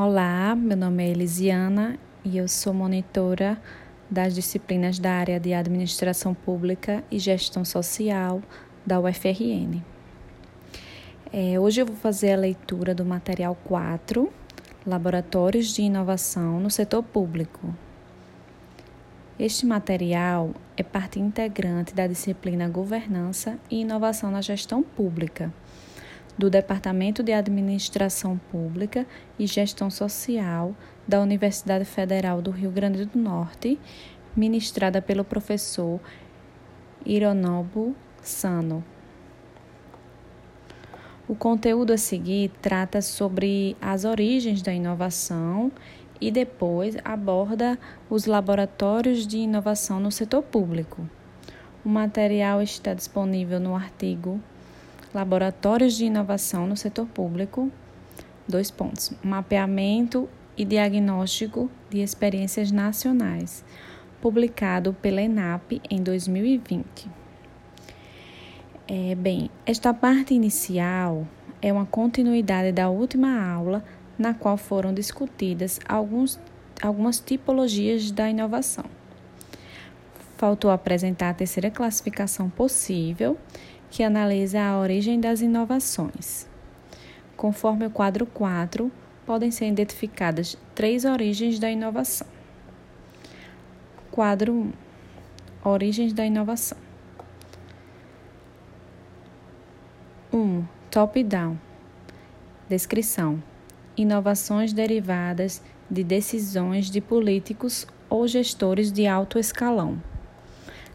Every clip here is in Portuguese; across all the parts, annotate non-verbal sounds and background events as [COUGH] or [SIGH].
Olá, meu nome é Elisiana e eu sou monitora das disciplinas da área de Administração Pública e Gestão Social da UFRN. É, hoje eu vou fazer a leitura do material 4, Laboratórios de Inovação no Setor Público. Este material é parte integrante da disciplina Governança e Inovação na Gestão Pública do Departamento de Administração Pública e Gestão Social da Universidade Federal do Rio Grande do Norte, ministrada pelo professor Hironobu Sano. O conteúdo a seguir trata sobre as origens da inovação e depois aborda os laboratórios de inovação no setor público. O material está disponível no artigo Laboratórios de inovação no setor público. Dois pontos. Mapeamento e diagnóstico de experiências nacionais, publicado pela ENAP em 2020. É, bem, esta parte inicial é uma continuidade da última aula, na qual foram discutidas alguns, algumas tipologias da inovação. Faltou apresentar a terceira classificação possível que analisa a origem das inovações. Conforme o quadro 4, podem ser identificadas três origens da inovação. Quadro 1 Origens da inovação. 1. Top-down. Descrição: Inovações derivadas de decisões de políticos ou gestores de alto escalão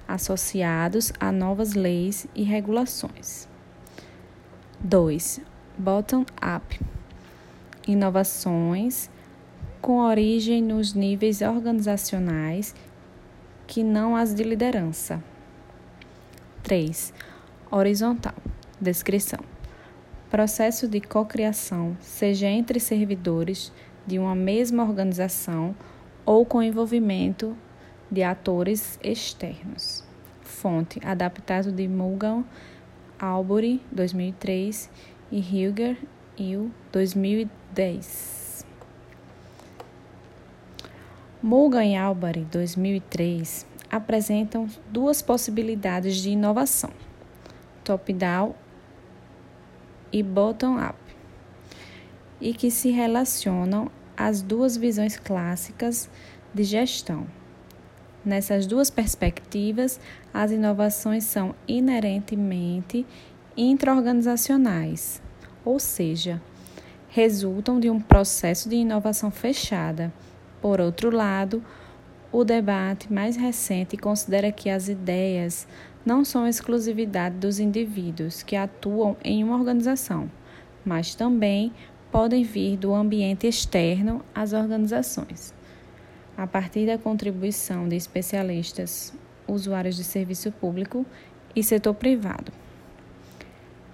associados a novas leis e regulações. 2. Bottom-up inovações com origem nos níveis organizacionais que não as de liderança. 3. Horizontal descrição. Processo de cocriação, seja entre servidores de uma mesma organização ou com envolvimento de atores externos. Fonte: adaptado de Morgan Albury, 2003, e Hilger Hill, 2010. Morgan e Albury, 2003, apresentam duas possibilidades de inovação: top-down e bottom-up, e que se relacionam às duas visões clássicas de gestão. Nessas duas perspectivas, as inovações são inerentemente intraorganizacionais, ou seja, resultam de um processo de inovação fechada. Por outro lado, o debate mais recente considera que as ideias não são exclusividade dos indivíduos que atuam em uma organização, mas também podem vir do ambiente externo às organizações a partir da contribuição de especialistas, usuários de serviço público e setor privado.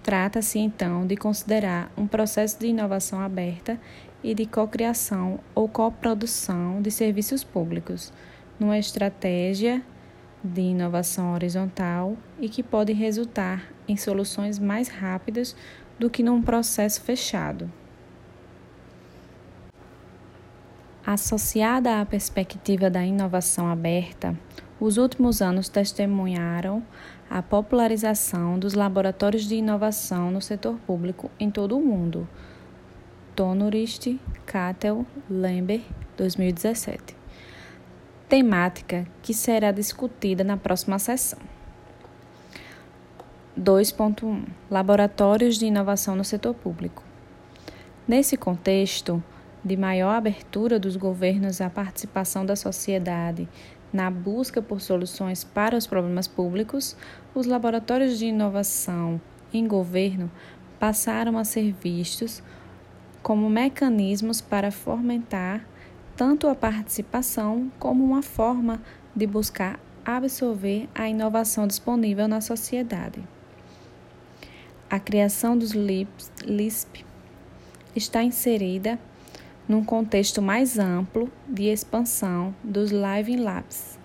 Trata-se então de considerar um processo de inovação aberta e de cocriação ou coprodução de serviços públicos, numa estratégia de inovação horizontal e que pode resultar em soluções mais rápidas do que num processo fechado. Associada à perspectiva da inovação aberta, os últimos anos testemunharam a popularização dos laboratórios de inovação no setor público em todo o mundo. Tonurist, Cattell, Lember, 2017. Temática que será discutida na próxima sessão. 2.1 Laboratórios de inovação no setor público. Nesse contexto, de maior abertura dos governos à participação da sociedade na busca por soluções para os problemas públicos, os laboratórios de inovação em governo passaram a ser vistos como mecanismos para fomentar tanto a participação como uma forma de buscar absorver a inovação disponível na sociedade. A criação dos LISP está inserida num contexto mais amplo de expansão dos Live Labs,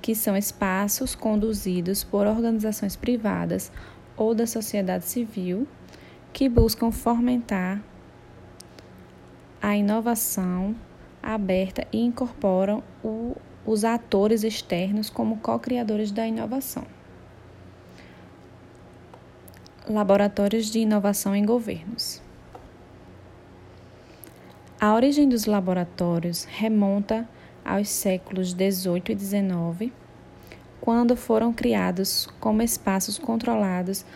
que são espaços conduzidos por organizações privadas ou da sociedade civil que buscam fomentar a inovação aberta e incorporam o, os atores externos como co-criadores da inovação. Laboratórios de inovação em governos. A origem dos laboratórios remonta aos séculos 18 e 19, quando foram criados como espaços controlados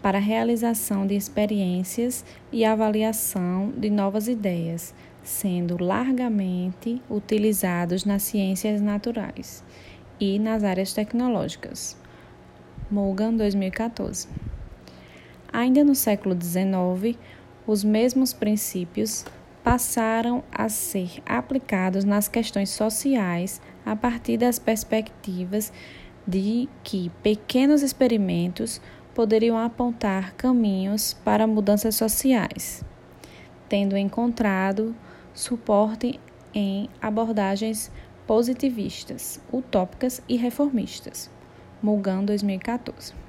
para a realização de experiências e avaliação de novas ideias, sendo largamente utilizados nas ciências naturais e nas áreas tecnológicas. Morgan, 2014. Ainda no século XIX, os mesmos princípios passaram a ser aplicados nas questões sociais a partir das perspectivas de que pequenos experimentos poderiam apontar caminhos para mudanças sociais, tendo encontrado suporte em abordagens positivistas, utópicas e reformistas. Mulgan 2014.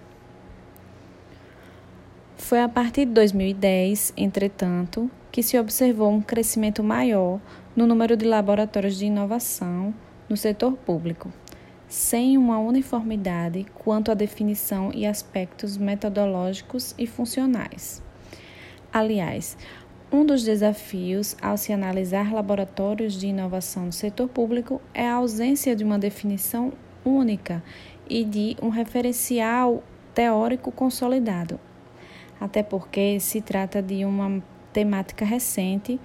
Foi a partir de 2010, entretanto, que se observou um crescimento maior no número de laboratórios de inovação no setor público, sem uma uniformidade quanto à definição e aspectos metodológicos e funcionais. Aliás, um dos desafios ao se analisar laboratórios de inovação no setor público é a ausência de uma definição única e de um referencial teórico consolidado, até porque se trata de uma temática recente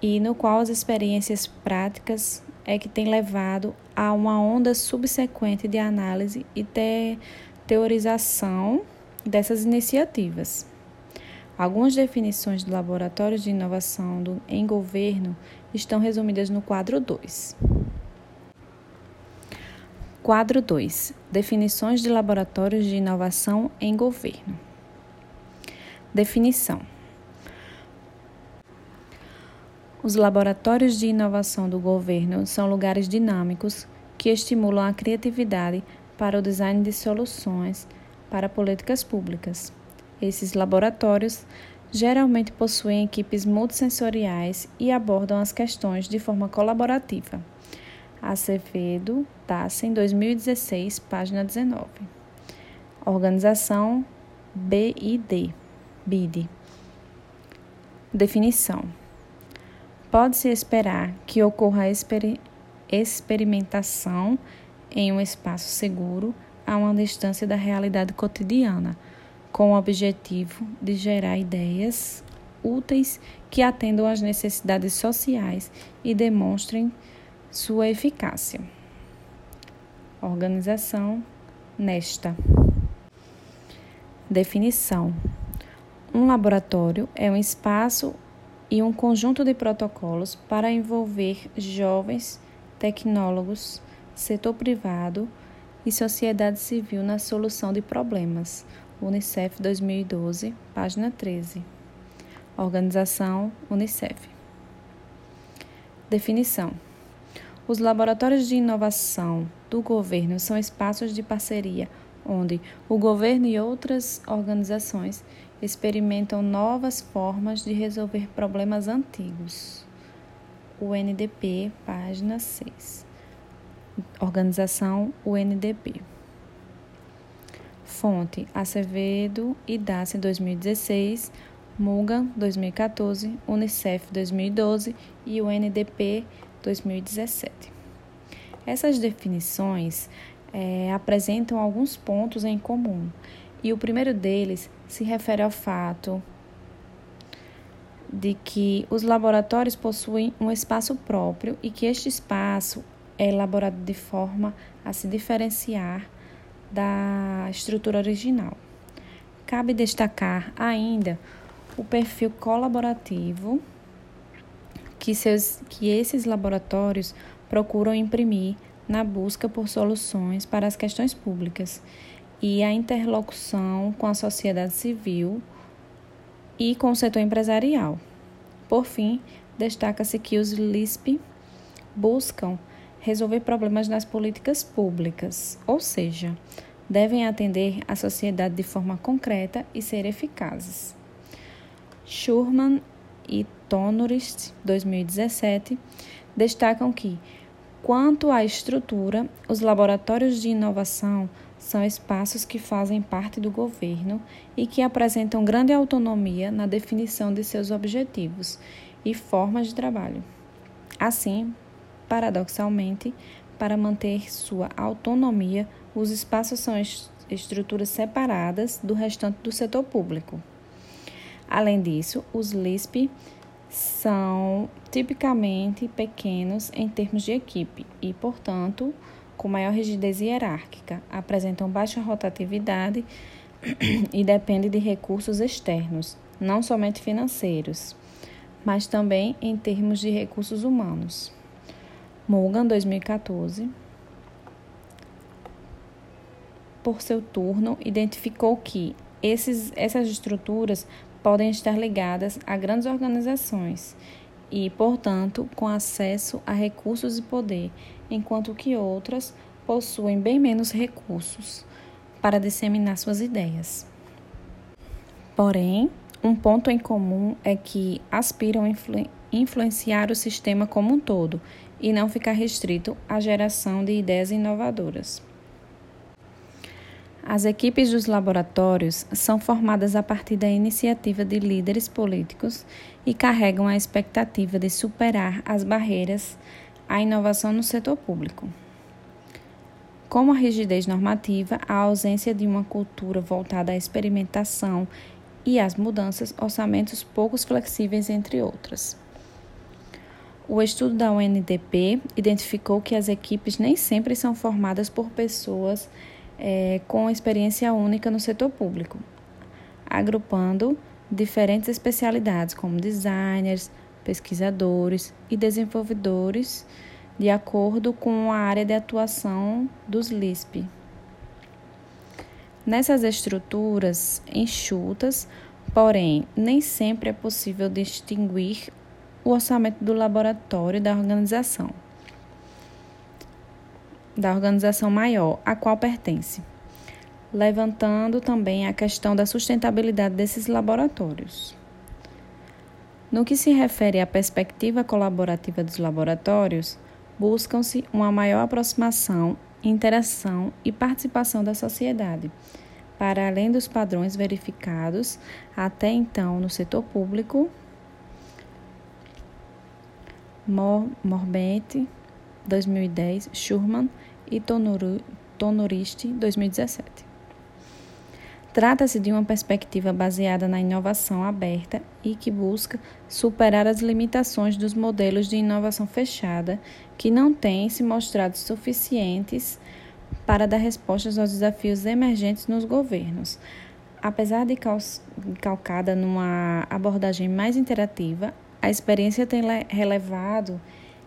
e no qual as experiências práticas é que tem levado a uma onda subsequente de análise e de teorização dessas iniciativas. Algumas definições de laboratórios de inovação do, em governo estão resumidas no quadro 2. Quadro 2 Definições de laboratórios de inovação em governo. Definição: Os laboratórios de inovação do governo são lugares dinâmicos que estimulam a criatividade para o design de soluções para políticas públicas. Esses laboratórios geralmente possuem equipes multissensoriais e abordam as questões de forma colaborativa. Acevedo, Tassen, 2016, página 19. Organização BID. BID. Definição Pode-se esperar que ocorra exper experimentação em um espaço seguro a uma distância da realidade cotidiana, com o objetivo de gerar ideias úteis que atendam às necessidades sociais e demonstrem sua eficácia. Organização nesta. Definição: Um laboratório é um espaço e um conjunto de protocolos para envolver jovens, tecnólogos, setor privado e sociedade civil na solução de problemas. Unicef 2012, página 13. Organização Unicef. Definição: Os laboratórios de inovação do governo são espaços de parceria onde o governo e outras organizações experimentam novas formas de resolver problemas antigos. UNDP, página 6. Organização UNDP. Fonte: Acevedo e Dace 2016, Mugan 2014, Unicef 2012 e UNDP 2017. Essas definições é, apresentam alguns pontos em comum e o primeiro deles se refere ao fato de que os laboratórios possuem um espaço próprio e que este espaço é elaborado de forma a se diferenciar da estrutura original. Cabe destacar ainda o perfil colaborativo que, seus, que esses laboratórios procuram imprimir na busca por soluções para as questões públicas e a interlocução com a sociedade civil e com o setor empresarial. Por fim, destaca-se que os LISP buscam resolver problemas nas políticas públicas, ou seja, devem atender a sociedade de forma concreta e ser eficazes. Schurman e Tonorist 2017 destacam que, quanto à estrutura, os laboratórios de inovação são espaços que fazem parte do governo e que apresentam grande autonomia na definição de seus objetivos e formas de trabalho. Assim, paradoxalmente, para manter sua autonomia, os espaços são estruturas separadas do restante do setor público. Além disso, os LISP são tipicamente pequenos em termos de equipe e, portanto, com maior rigidez hierárquica, apresentam baixa rotatividade [CLEARS THROAT] e dependem de recursos externos, não somente financeiros, mas também em termos de recursos humanos. Morgan, 2014, por seu turno, identificou que esses, essas estruturas podem estar ligadas a grandes organizações e, portanto, com acesso a recursos e poder enquanto que outras possuem bem menos recursos para disseminar suas ideias. Porém, um ponto em comum é que aspiram a influ influenciar o sistema como um todo e não ficar restrito à geração de ideias inovadoras. As equipes dos laboratórios são formadas a partir da iniciativa de líderes políticos e carregam a expectativa de superar as barreiras a inovação no setor público. Como a rigidez normativa, a ausência de uma cultura voltada à experimentação e às mudanças, orçamentos poucos flexíveis, entre outras. O estudo da UNDP identificou que as equipes nem sempre são formadas por pessoas é, com experiência única no setor público, agrupando diferentes especialidades como designers, pesquisadores e desenvolvedores, de acordo com a área de atuação dos LISP. Nessas estruturas enxutas, porém, nem sempre é possível distinguir o orçamento do laboratório da organização, da organização maior a qual pertence, levantando também a questão da sustentabilidade desses laboratórios. No que se refere à perspectiva colaborativa dos laboratórios, buscam-se uma maior aproximação, interação e participação da sociedade, para além dos padrões verificados até então no setor público. Mor Morbente, 2010, Schurman e Tonoriste, 2017. Trata-se de uma perspectiva baseada na inovação aberta e que busca superar as limitações dos modelos de inovação fechada, que não têm se mostrado suficientes para dar respostas aos desafios emergentes nos governos. Apesar de calcada numa abordagem mais interativa, a experiência tem relevado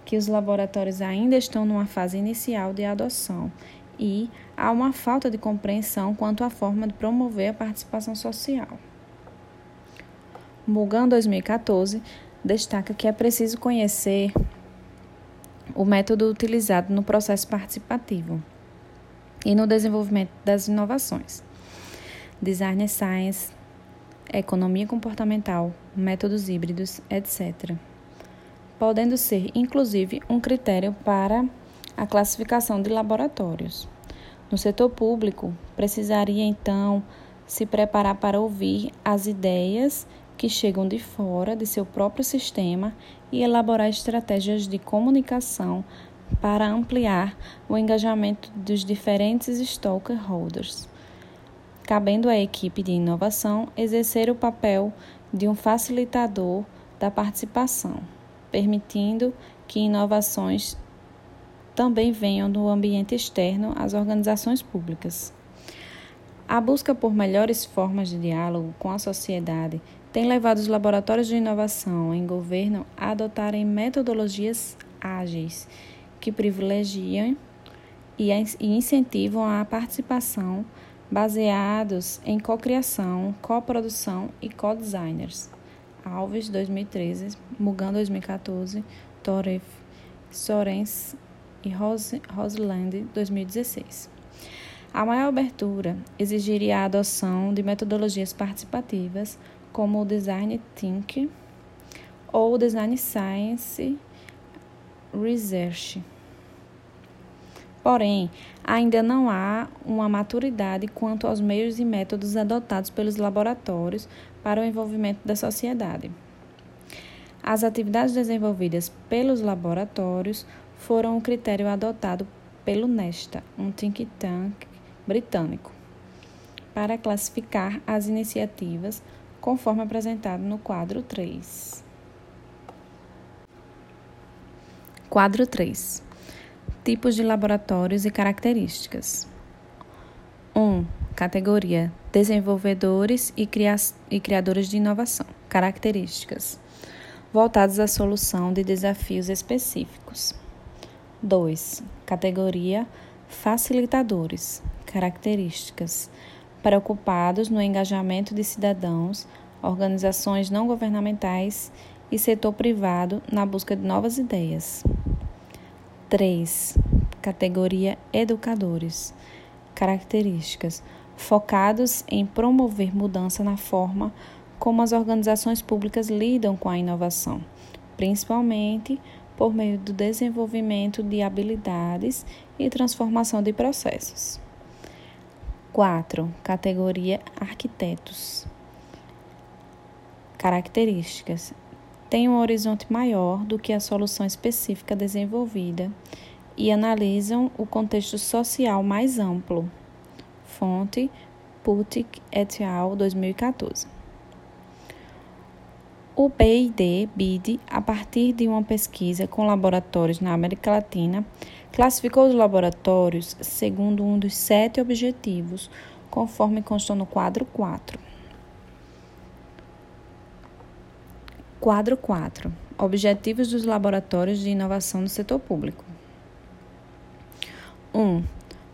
que os laboratórios ainda estão numa fase inicial de adoção e há uma falta de compreensão quanto à forma de promover a participação social. Mugan 2014 destaca que é preciso conhecer o método utilizado no processo participativo e no desenvolvimento das inovações. Design Science, economia comportamental, métodos híbridos, etc. Podendo ser, inclusive, um critério para a classificação de laboratórios. No setor público, precisaria então se preparar para ouvir as ideias que chegam de fora de seu próprio sistema e elaborar estratégias de comunicação para ampliar o engajamento dos diferentes stakeholders, cabendo à equipe de inovação exercer o papel de um facilitador da participação, permitindo que inovações também venham do ambiente externo às organizações públicas. A busca por melhores formas de diálogo com a sociedade tem levado os laboratórios de inovação em governo a adotarem metodologias ágeis que privilegiam e incentivam a participação baseados em cocriação, coprodução e co-designers. Alves 2013, Mugan 2014, Toref, Sorens e Rose, Roseland 2016. A maior abertura exigiria a adoção de metodologias participativas, como o Design Think, ou Design Science Research. Porém, ainda não há uma maturidade quanto aos meios e métodos adotados pelos laboratórios para o envolvimento da sociedade. As atividades desenvolvidas pelos laboratórios foram o critério adotado pelo NESTA, um think tank britânico, para classificar as iniciativas conforme apresentado no quadro 3. Quadro 3. Tipos de laboratórios e características. 1. Um, categoria Desenvolvedores e, cria e criadores de inovação. Características voltados à solução de desafios específicos. 2. Categoria Facilitadores. Características preocupados no engajamento de cidadãos, organizações não governamentais e setor privado na busca de novas ideias. 3. Categoria Educadores. Características focados em promover mudança na forma como as organizações públicas lidam com a inovação, principalmente por meio do desenvolvimento de habilidades e transformação de processos. 4. Categoria Arquitetos. Características: tem um horizonte maior do que a solução específica desenvolvida e analisam o contexto social mais amplo. Fonte: Putic et al. 2014. O BID, BID, a partir de uma pesquisa com laboratórios na América Latina, classificou os laboratórios segundo um dos sete objetivos, conforme constou no quadro 4. Quadro 4. Objetivos dos laboratórios de inovação no setor público. 1. Um,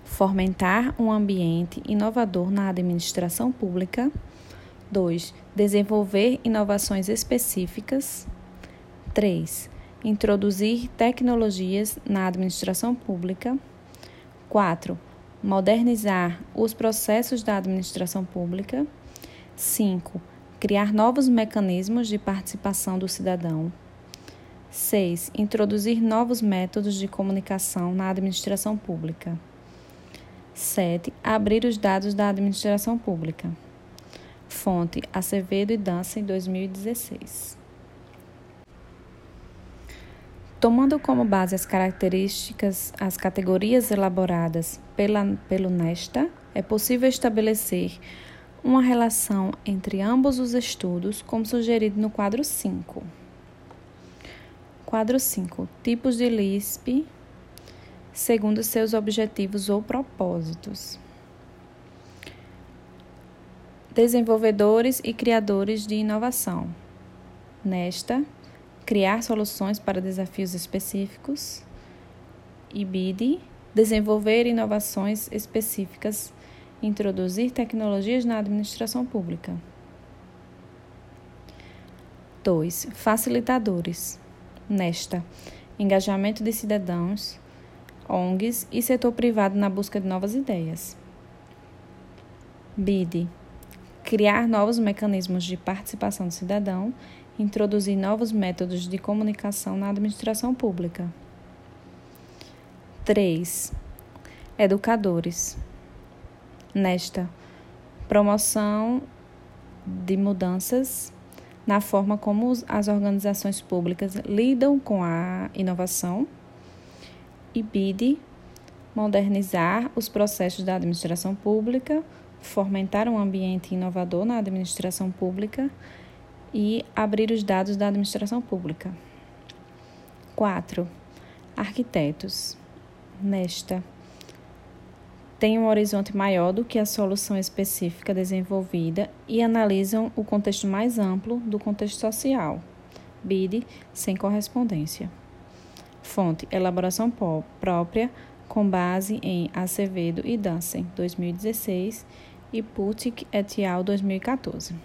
fomentar um ambiente inovador na administração pública. 2. Desenvolver inovações específicas. 3. Introduzir tecnologias na administração pública. 4. Modernizar os processos da administração pública. 5. Criar novos mecanismos de participação do cidadão. 6. Introduzir novos métodos de comunicação na administração pública. 7. Abrir os dados da administração pública. Fonte: Acevedo e Dança em 2016. Tomando como base as características, as categorias elaboradas pela, pelo NESTA, é possível estabelecer uma relação entre ambos os estudos, como sugerido no quadro 5. Quadro 5. Tipos de LISP segundo seus objetivos ou propósitos desenvolvedores e criadores de inovação. Nesta, criar soluções para desafios específicos. E BID, desenvolver inovações específicas, introduzir tecnologias na administração pública. 2. Facilitadores. Nesta, engajamento de cidadãos, ONGs e setor privado na busca de novas ideias. BID criar novos mecanismos de participação do cidadão, introduzir novos métodos de comunicação na administração pública. 3. Educadores. Nesta, promoção de mudanças na forma como as organizações públicas lidam com a inovação. E BID, modernizar os processos da administração pública fomentar um ambiente inovador na administração pública e abrir os dados da administração pública. 4. Arquitetos. Nesta, têm um horizonte maior do que a solução específica desenvolvida e analisam o contexto mais amplo do contexto social. BID sem correspondência. Fonte: elaboração própria com base em Acevedo e Dansen, 2016 e Putic et al. 2014.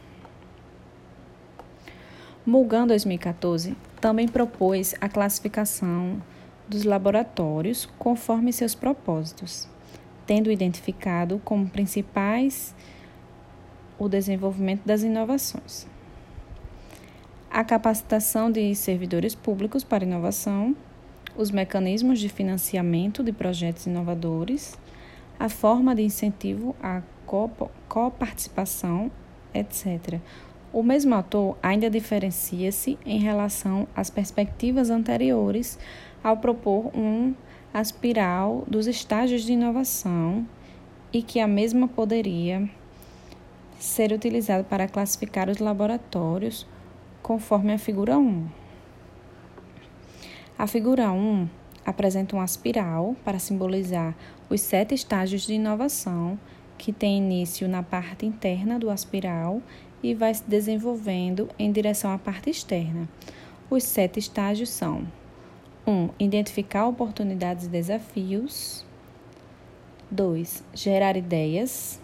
Mulgan 2014 também propôs a classificação dos laboratórios conforme seus propósitos, tendo identificado como principais o desenvolvimento das inovações. a capacitação de servidores públicos para inovação, os mecanismos de financiamento de projetos inovadores, a forma de incentivo à coparticipação, etc. O mesmo autor ainda diferencia-se em relação às perspectivas anteriores ao propor um aspiral dos estágios de inovação e que a mesma poderia ser utilizada para classificar os laboratórios conforme a figura 1. A figura 1 apresenta uma espiral para simbolizar os sete estágios de inovação que tem início na parte interna do aspiral e vai se desenvolvendo em direção à parte externa. Os sete estágios são: 1. Um, identificar oportunidades e desafios. 2. Gerar ideias.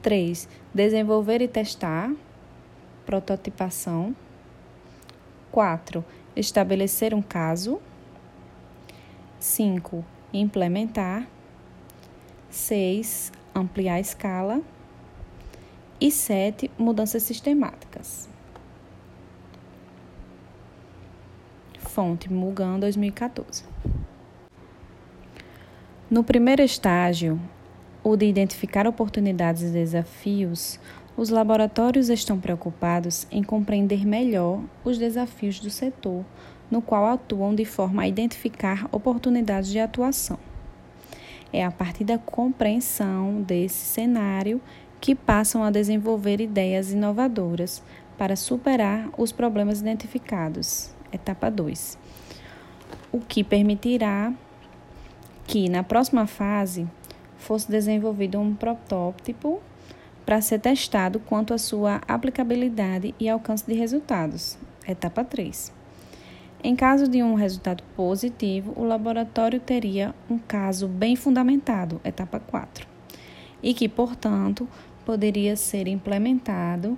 3. Desenvolver e testar prototipação. 4. Estabelecer um caso. 5. Implementar. 6. Ampliar a escala. E 7. Mudanças sistemáticas. Fonte Mugan 2014. No primeiro estágio, o de identificar oportunidades e desafios, os laboratórios estão preocupados em compreender melhor os desafios do setor no qual atuam de forma a identificar oportunidades de atuação. É a partir da compreensão desse cenário que passam a desenvolver ideias inovadoras para superar os problemas identificados. Etapa 2. O que permitirá que, na próxima fase, fosse desenvolvido um protótipo para ser testado quanto à sua aplicabilidade e alcance de resultados. Etapa 3. Em caso de um resultado positivo, o laboratório teria um caso bem fundamentado, etapa 4, e que, portanto, poderia ser implementado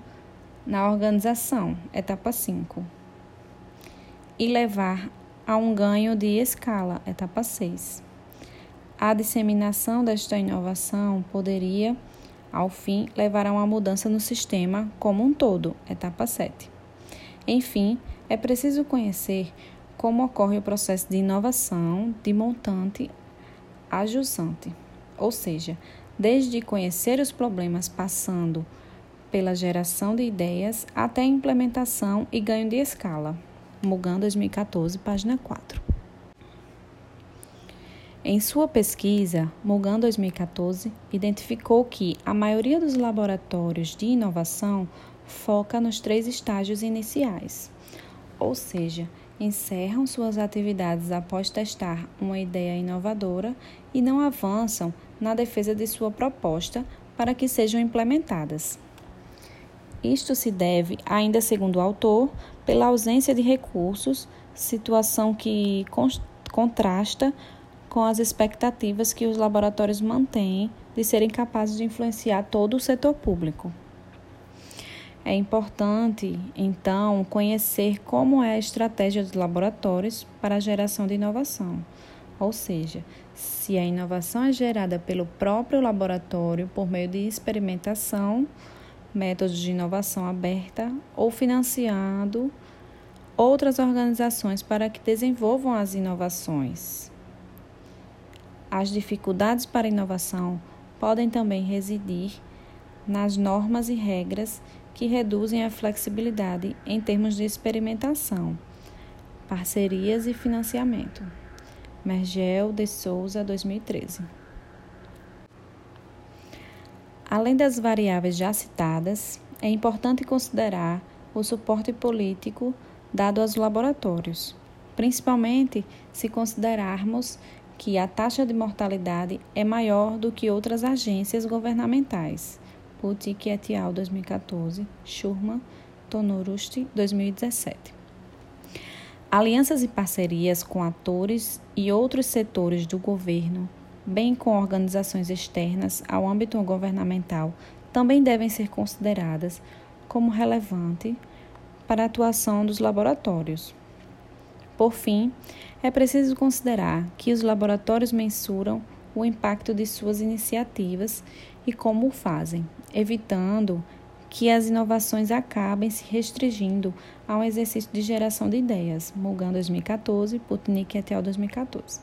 na organização, etapa 5, e levar a um ganho de escala, etapa 6. A disseminação desta inovação poderia ao fim, levará a uma mudança no sistema como um todo, etapa 7. Enfim, é preciso conhecer como ocorre o processo de inovação de montante a jusante, ou seja, desde conhecer os problemas passando pela geração de ideias até a implementação e ganho de escala. Mugan 2014, página 4. Em sua pesquisa, Mugan 2014 identificou que a maioria dos laboratórios de inovação foca nos três estágios iniciais, ou seja, encerram suas atividades após testar uma ideia inovadora e não avançam na defesa de sua proposta para que sejam implementadas. Isto se deve, ainda segundo o autor, pela ausência de recursos, situação que contrasta com as expectativas que os laboratórios mantêm de serem capazes de influenciar todo o setor público. É importante, então, conhecer como é a estratégia dos laboratórios para a geração de inovação, ou seja, se a inovação é gerada pelo próprio laboratório por meio de experimentação, métodos de inovação aberta ou financiando outras organizações para que desenvolvam as inovações. As dificuldades para a inovação podem também residir nas normas e regras que reduzem a flexibilidade em termos de experimentação, parcerias e financiamento. Mergel de Souza, 2013. Além das variáveis já citadas, é importante considerar o suporte político dado aos laboratórios, principalmente se considerarmos que a taxa de mortalidade é maior do que outras agências governamentais. Putik et al. 2014, Schurman, Tonurusti, 2017. Alianças e parcerias com atores e outros setores do governo, bem com organizações externas ao âmbito governamental, também devem ser consideradas como relevante para a atuação dos laboratórios. Por fim, é preciso considerar que os laboratórios mensuram o impacto de suas iniciativas e como o fazem, evitando que as inovações acabem se restringindo a um exercício de geração de ideias, Mugan 2014, Putnik et al. 2014.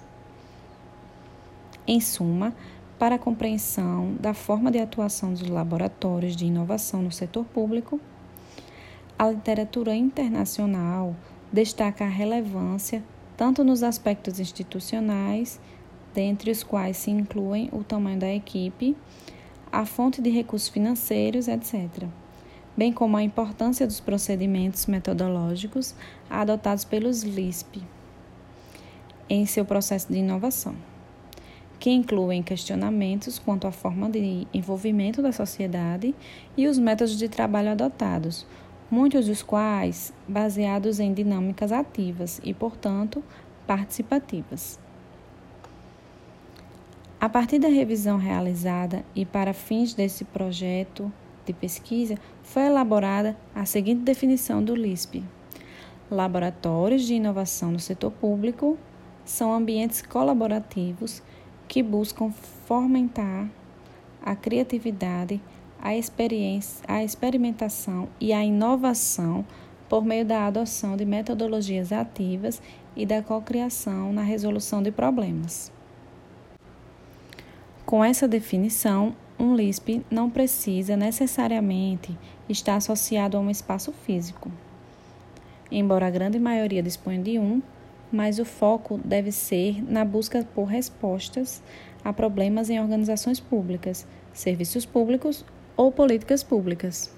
Em suma, para a compreensão da forma de atuação dos laboratórios de inovação no setor público, a literatura internacional destaca a relevância tanto nos aspectos institucionais, dentre os quais se incluem o tamanho da equipe, a fonte de recursos financeiros, etc., bem como a importância dos procedimentos metodológicos adotados pelos LISP em seu processo de inovação, que incluem questionamentos quanto à forma de envolvimento da sociedade e os métodos de trabalho adotados, muitos dos quais baseados em dinâmicas ativas e, portanto, participativas. A partir da revisão realizada e para fins desse projeto de pesquisa, foi elaborada a seguinte definição do LISP: Laboratórios de inovação no setor público são ambientes colaborativos que buscam fomentar a criatividade, a experiência, a experimentação e a inovação por meio da adoção de metodologias ativas e da cocriação na resolução de problemas. Com essa definição, um LISP não precisa necessariamente estar associado a um espaço físico. Embora a grande maioria disponha de um, mas o foco deve ser na busca por respostas a problemas em organizações públicas, serviços públicos ou políticas públicas.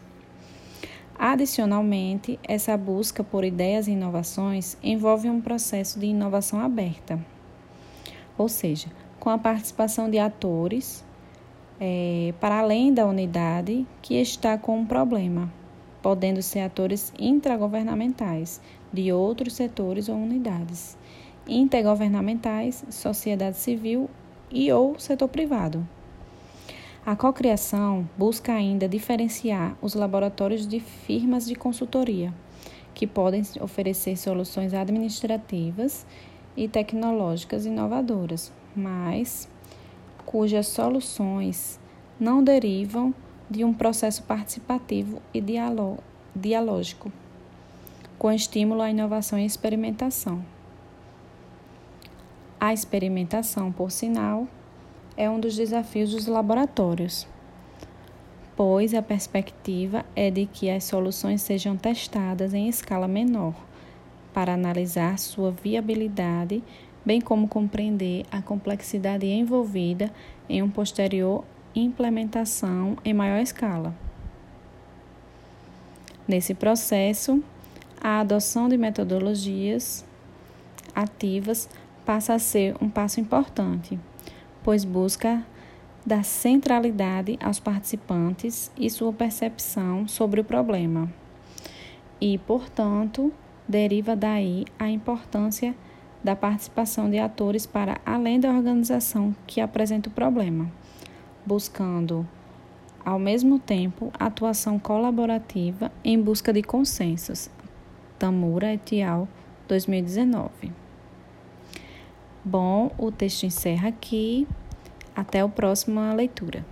Adicionalmente, essa busca por ideias e inovações envolve um processo de inovação aberta, ou seja, com a participação de atores é, para além da unidade que está com um problema, podendo ser atores intragovernamentais de outros setores ou unidades, intergovernamentais, sociedade civil e ou setor privado. A cocriação busca ainda diferenciar os laboratórios de firmas de consultoria, que podem oferecer soluções administrativas e tecnológicas inovadoras, mas cujas soluções não derivam de um processo participativo e dialógico, com estímulo à inovação e experimentação. A experimentação, por sinal, é um dos desafios dos laboratórios, pois a perspectiva é de que as soluções sejam testadas em escala menor, para analisar sua viabilidade, bem como compreender a complexidade envolvida em um posterior implementação em maior escala. Nesse processo, a adoção de metodologias ativas passa a ser um passo importante pois busca dar centralidade aos participantes e sua percepção sobre o problema. E, portanto, deriva daí a importância da participação de atores para além da organização que apresenta o problema, buscando, ao mesmo tempo, atuação colaborativa em busca de consensos. Tamura et al. 2019. Bom, o texto encerra aqui. Até a próxima leitura.